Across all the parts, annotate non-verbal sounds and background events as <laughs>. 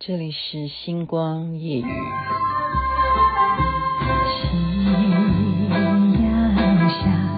这里是星光夜雨。夕阳下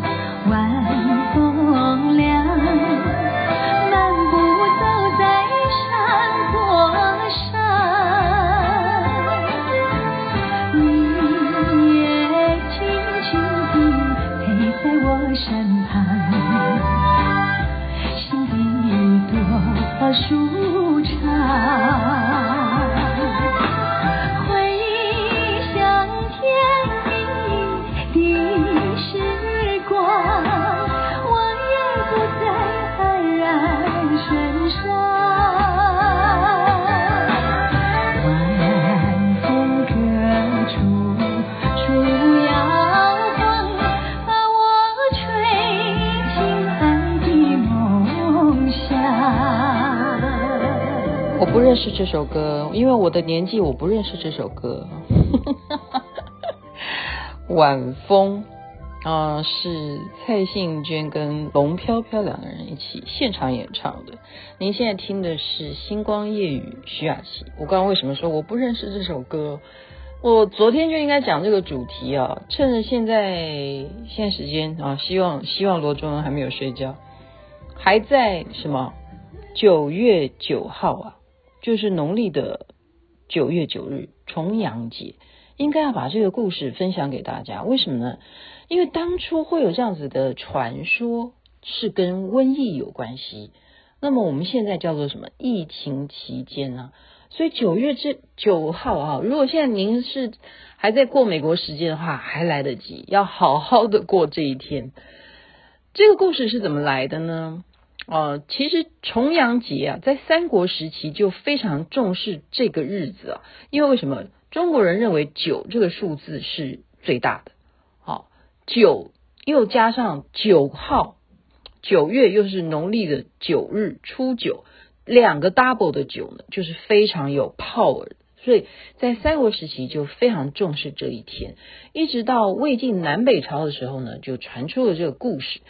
识这首歌，因为我的年纪，我不认识这首歌。<laughs> 晚风啊、是蔡幸娟跟龙飘飘两个人一起现场演唱的。您现在听的是《星光夜雨》，徐雅琪。我刚刚为什么说我不认识这首歌？我昨天就应该讲这个主题啊，趁着现在现在时间啊，希望希望罗中还没有睡觉，还在什么九月九号啊。就是农历的九月九日重阳节，应该要把这个故事分享给大家。为什么呢？因为当初会有这样子的传说，是跟瘟疫有关系。那么我们现在叫做什么？疫情期间呢？所以九月这九号啊，如果现在您是还在过美国时间的话，还来得及，要好好的过这一天。这个故事是怎么来的呢？呃，其实重阳节啊，在三国时期就非常重视这个日子啊，因为为什么？中国人认为九这个数字是最大的，好，九又加上九号，九月又是农历的九日初九，两个 double 的九呢，就是非常有 power 的，所以在三国时期就非常重视这一天，一直到魏晋南北朝的时候呢，就传出了这个故事。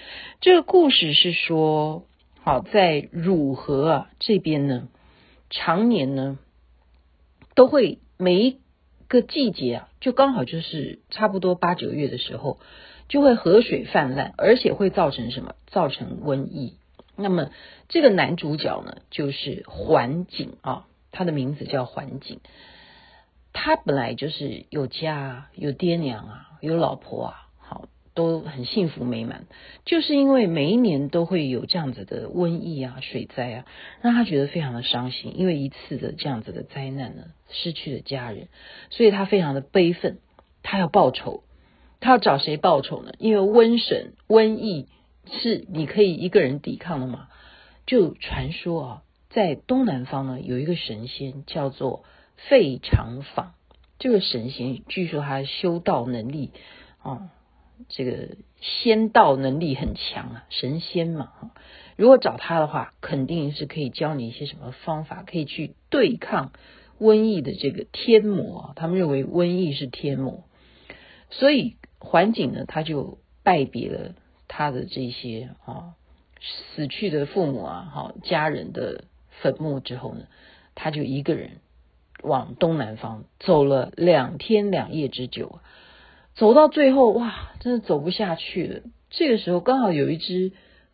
这个故事是说。好，在汝河啊这边呢，常年呢都会每一个季节啊，就刚好就是差不多八九月的时候，就会河水泛滥，而且会造成什么？造成瘟疫。那么这个男主角呢，就是桓景啊，他的名字叫桓景，他本来就是有家有爹娘啊，有老婆啊。都很幸福美满，就是因为每一年都会有这样子的瘟疫啊、水灾啊，让他觉得非常的伤心。因为一次的这样子的灾难呢，失去了家人，所以他非常的悲愤，他要报仇。他要找谁报仇呢？因为瘟神、瘟疫是你可以一个人抵抗的嘛。就传说啊，在东南方呢，有一个神仙叫做费长坊，这个神仙据说他修道能力啊。这个仙道能力很强啊，神仙嘛，如果找他的话，肯定是可以教你一些什么方法，可以去对抗瘟疫的这个天魔。他们认为瘟疫是天魔，所以桓景呢，他就拜别了他的这些啊死去的父母啊，好家人的坟墓之后呢，他就一个人往东南方走了两天两夜之久。走到最后，哇，真的走不下去了。这个时候刚好有一只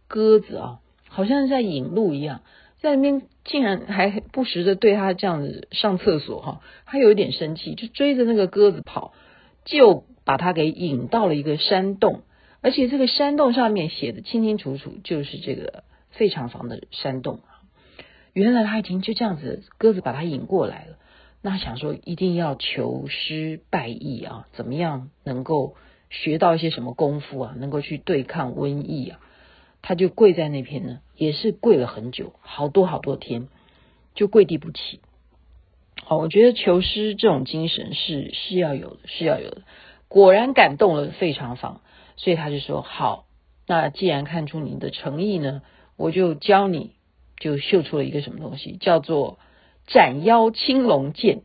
鸽子啊，好像是在引路一样，在那边竟然还不时的对他这样子上厕所哈，他有一点生气，就追着那个鸽子跑，就把他给引到了一个山洞，而且这个山洞上面写的清清楚楚，就是这个废厂房的山洞。原来他已经就这样子，鸽子把他引过来了。那想说一定要求师拜艺啊，怎么样能够学到一些什么功夫啊，能够去对抗瘟疫啊？他就跪在那边呢，也是跪了很久，好多好多天，就跪地不起。好，我觉得求师这种精神是是要有的，是要有的。果然感动了费长房，所以他就说：好，那既然看出你的诚意呢，我就教你，就秀出了一个什么东西，叫做。斩妖青龙剑，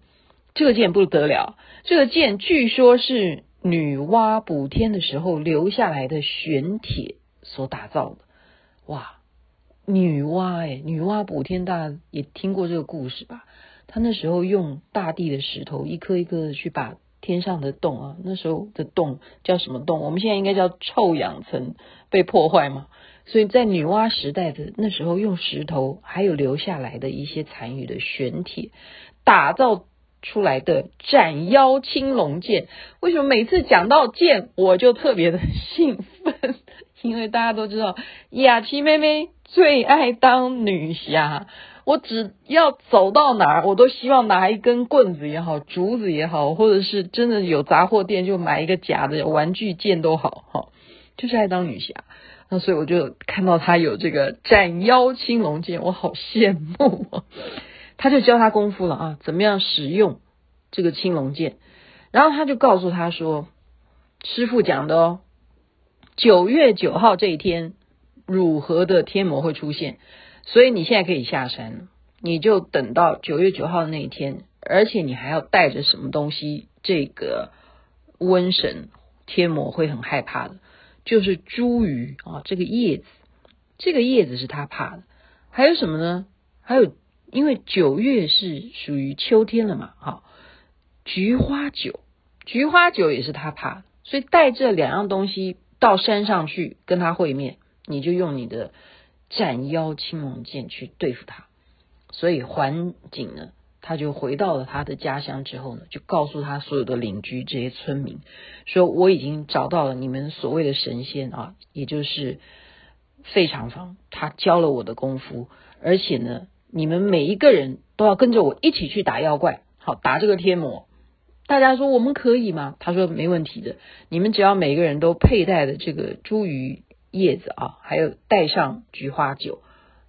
这个剑不得了。这个剑据说是女娲补天的时候留下来的玄铁所打造的。哇，女娲哎，女娲补天，大家也听过这个故事吧？他那时候用大地的石头一颗一颗的去把天上的洞啊，那时候的洞叫什么洞？我们现在应该叫臭氧层被破坏吗。所以在女娲时代的那时候，用石头还有留下来的一些残余的玄铁打造出来的斩妖青龙剑。为什么每次讲到剑，我就特别的兴奋？因为大家都知道雅琪妹妹最爱当女侠。我只要走到哪儿，我都希望拿一根棍子也好，竹子也好，或者是真的有杂货店就买一个假的玩具剑都好，哈，就是爱当女侠。那所以我就看到他有这个斩妖青龙剑，我好羡慕啊！他就教他功夫了啊，怎么样使用这个青龙剑。然后他就告诉他说：“师傅讲的哦，九月九号这一天，汝河的天魔会出现。”所以你现在可以下山，你就等到九月九号那一天，而且你还要带着什么东西？这个瘟神天魔会很害怕的，就是茱萸啊，这个叶子，这个叶子是他怕的。还有什么呢？还有，因为九月是属于秋天了嘛，哈，菊花酒，菊花酒也是他怕的，所以带这两样东西到山上去跟他会面，你就用你的。斩妖青龙剑去对付他，所以环景呢，他就回到了他的家乡之后呢，就告诉他所有的邻居这些村民，说我已经找到了你们所谓的神仙啊，也就是费长房，他教了我的功夫，而且呢，你们每一个人都要跟着我一起去打妖怪，好，打这个天魔。大家说我们可以吗？他说没问题的，你们只要每个人都佩戴的这个茱萸。叶子啊，还有带上菊花酒，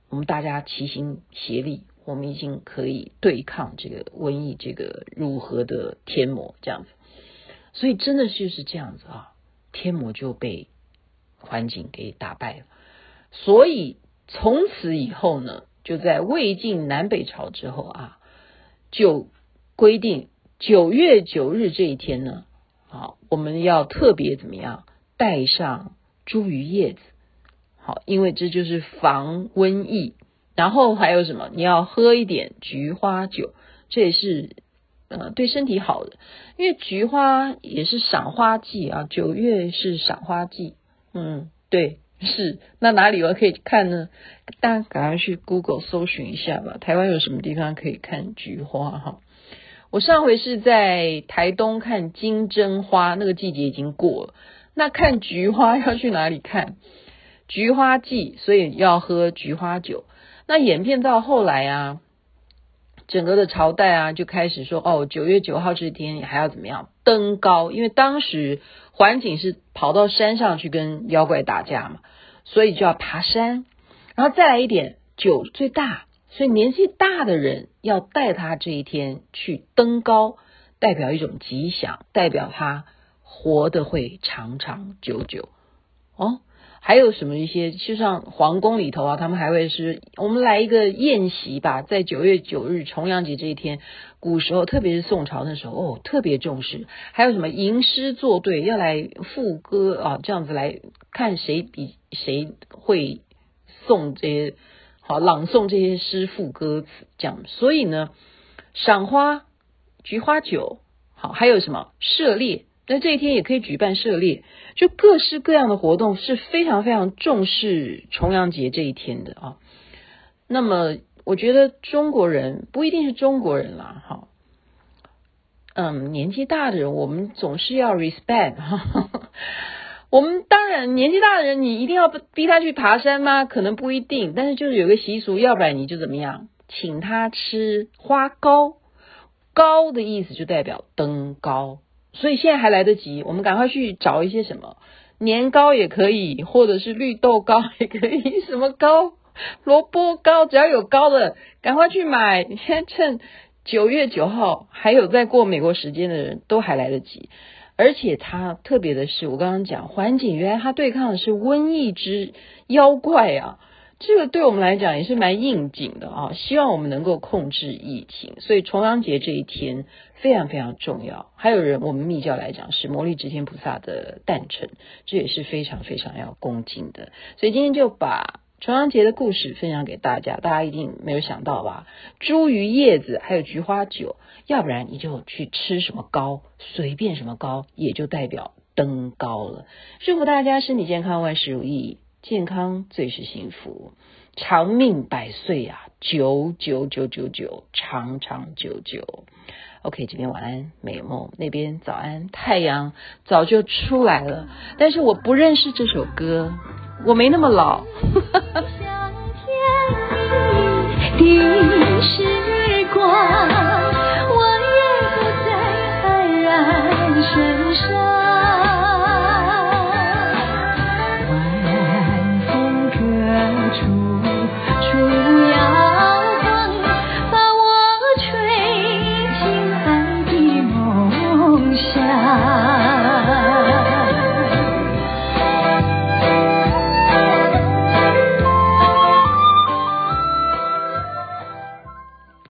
我们大家齐心协力，我们已经可以对抗这个瘟疫，这个如何的天魔这样子。所以真的就是这样子啊，天魔就被环境给打败了。所以从此以后呢，就在魏晋南北朝之后啊，就规定九月九日这一天呢，啊，我们要特别怎么样带上。茱萸叶子，好，因为这就是防瘟疫。然后还有什么？你要喝一点菊花酒，这也是呃对身体好的。因为菊花也是赏花季啊，九月是赏花季。嗯，对，是。那哪里我可以看呢？大家赶快去 Google 搜寻一下吧。台湾有什么地方可以看菊花？哈，我上回是在台东看金针花，那个季节已经过了。那看菊花 <laughs> 要去哪里看？菊花季，所以要喝菊花酒。那演变到后来啊，整个的朝代啊就开始说哦，九月九号这一天还要怎么样登高？因为当时桓景是跑到山上去跟妖怪打架嘛，所以就要爬山。然后再来一点，酒最大，所以年纪大的人要带他这一天去登高，代表一种吉祥，代表他。活得会长长久久哦，还有什么一些？就像皇宫里头啊，他们还会是我们来一个宴席吧，在九月九日重阳节这一天，古时候特别是宋朝那时候哦，特别重视。还有什么吟诗作对，要来赋歌啊，这样子来看谁比谁会诵这些好朗诵这些诗赋歌词，这样。所以呢，赏花、菊花酒，好，还有什么射猎？那这一天也可以举办射猎，就各式各样的活动是非常非常重视重阳节这一天的啊。那么，我觉得中国人不一定是中国人啦，哈，嗯，年纪大的人我们总是要 respect 哈。我们当然年纪大的人，你一定要逼他去爬山吗？可能不一定，但是就是有个习俗，要不然你就怎么样，请他吃花糕，糕的意思就代表登高。所以现在还来得及，我们赶快去找一些什么年糕也可以，或者是绿豆糕也可以，什么糕，萝卜糕，只要有糕的，赶快去买。现在趁九月九号还有在过美国时间的人都还来得及，而且它特别的是，我刚刚讲环境原来它对抗的是瘟疫之妖怪啊。这个对我们来讲也是蛮应景的啊！希望我们能够控制疫情，所以重阳节这一天非常非常重要。还有人，我们密教来讲是摩利支天菩萨的诞辰，这也是非常非常要恭敬的。所以今天就把重阳节的故事分享给大家，大家一定没有想到吧？茱萸叶子还有菊花酒，要不然你就去吃什么糕，随便什么糕，也就代表登高了。祝福大家身体健康，万事如意，健康最是幸福，长命百岁啊，九九九九九，长长久久。OK，这边晚安，美梦；那边早安，太阳早就出来了。但是我不认识这首歌，我没那么老。光，我也不再黯然神伤。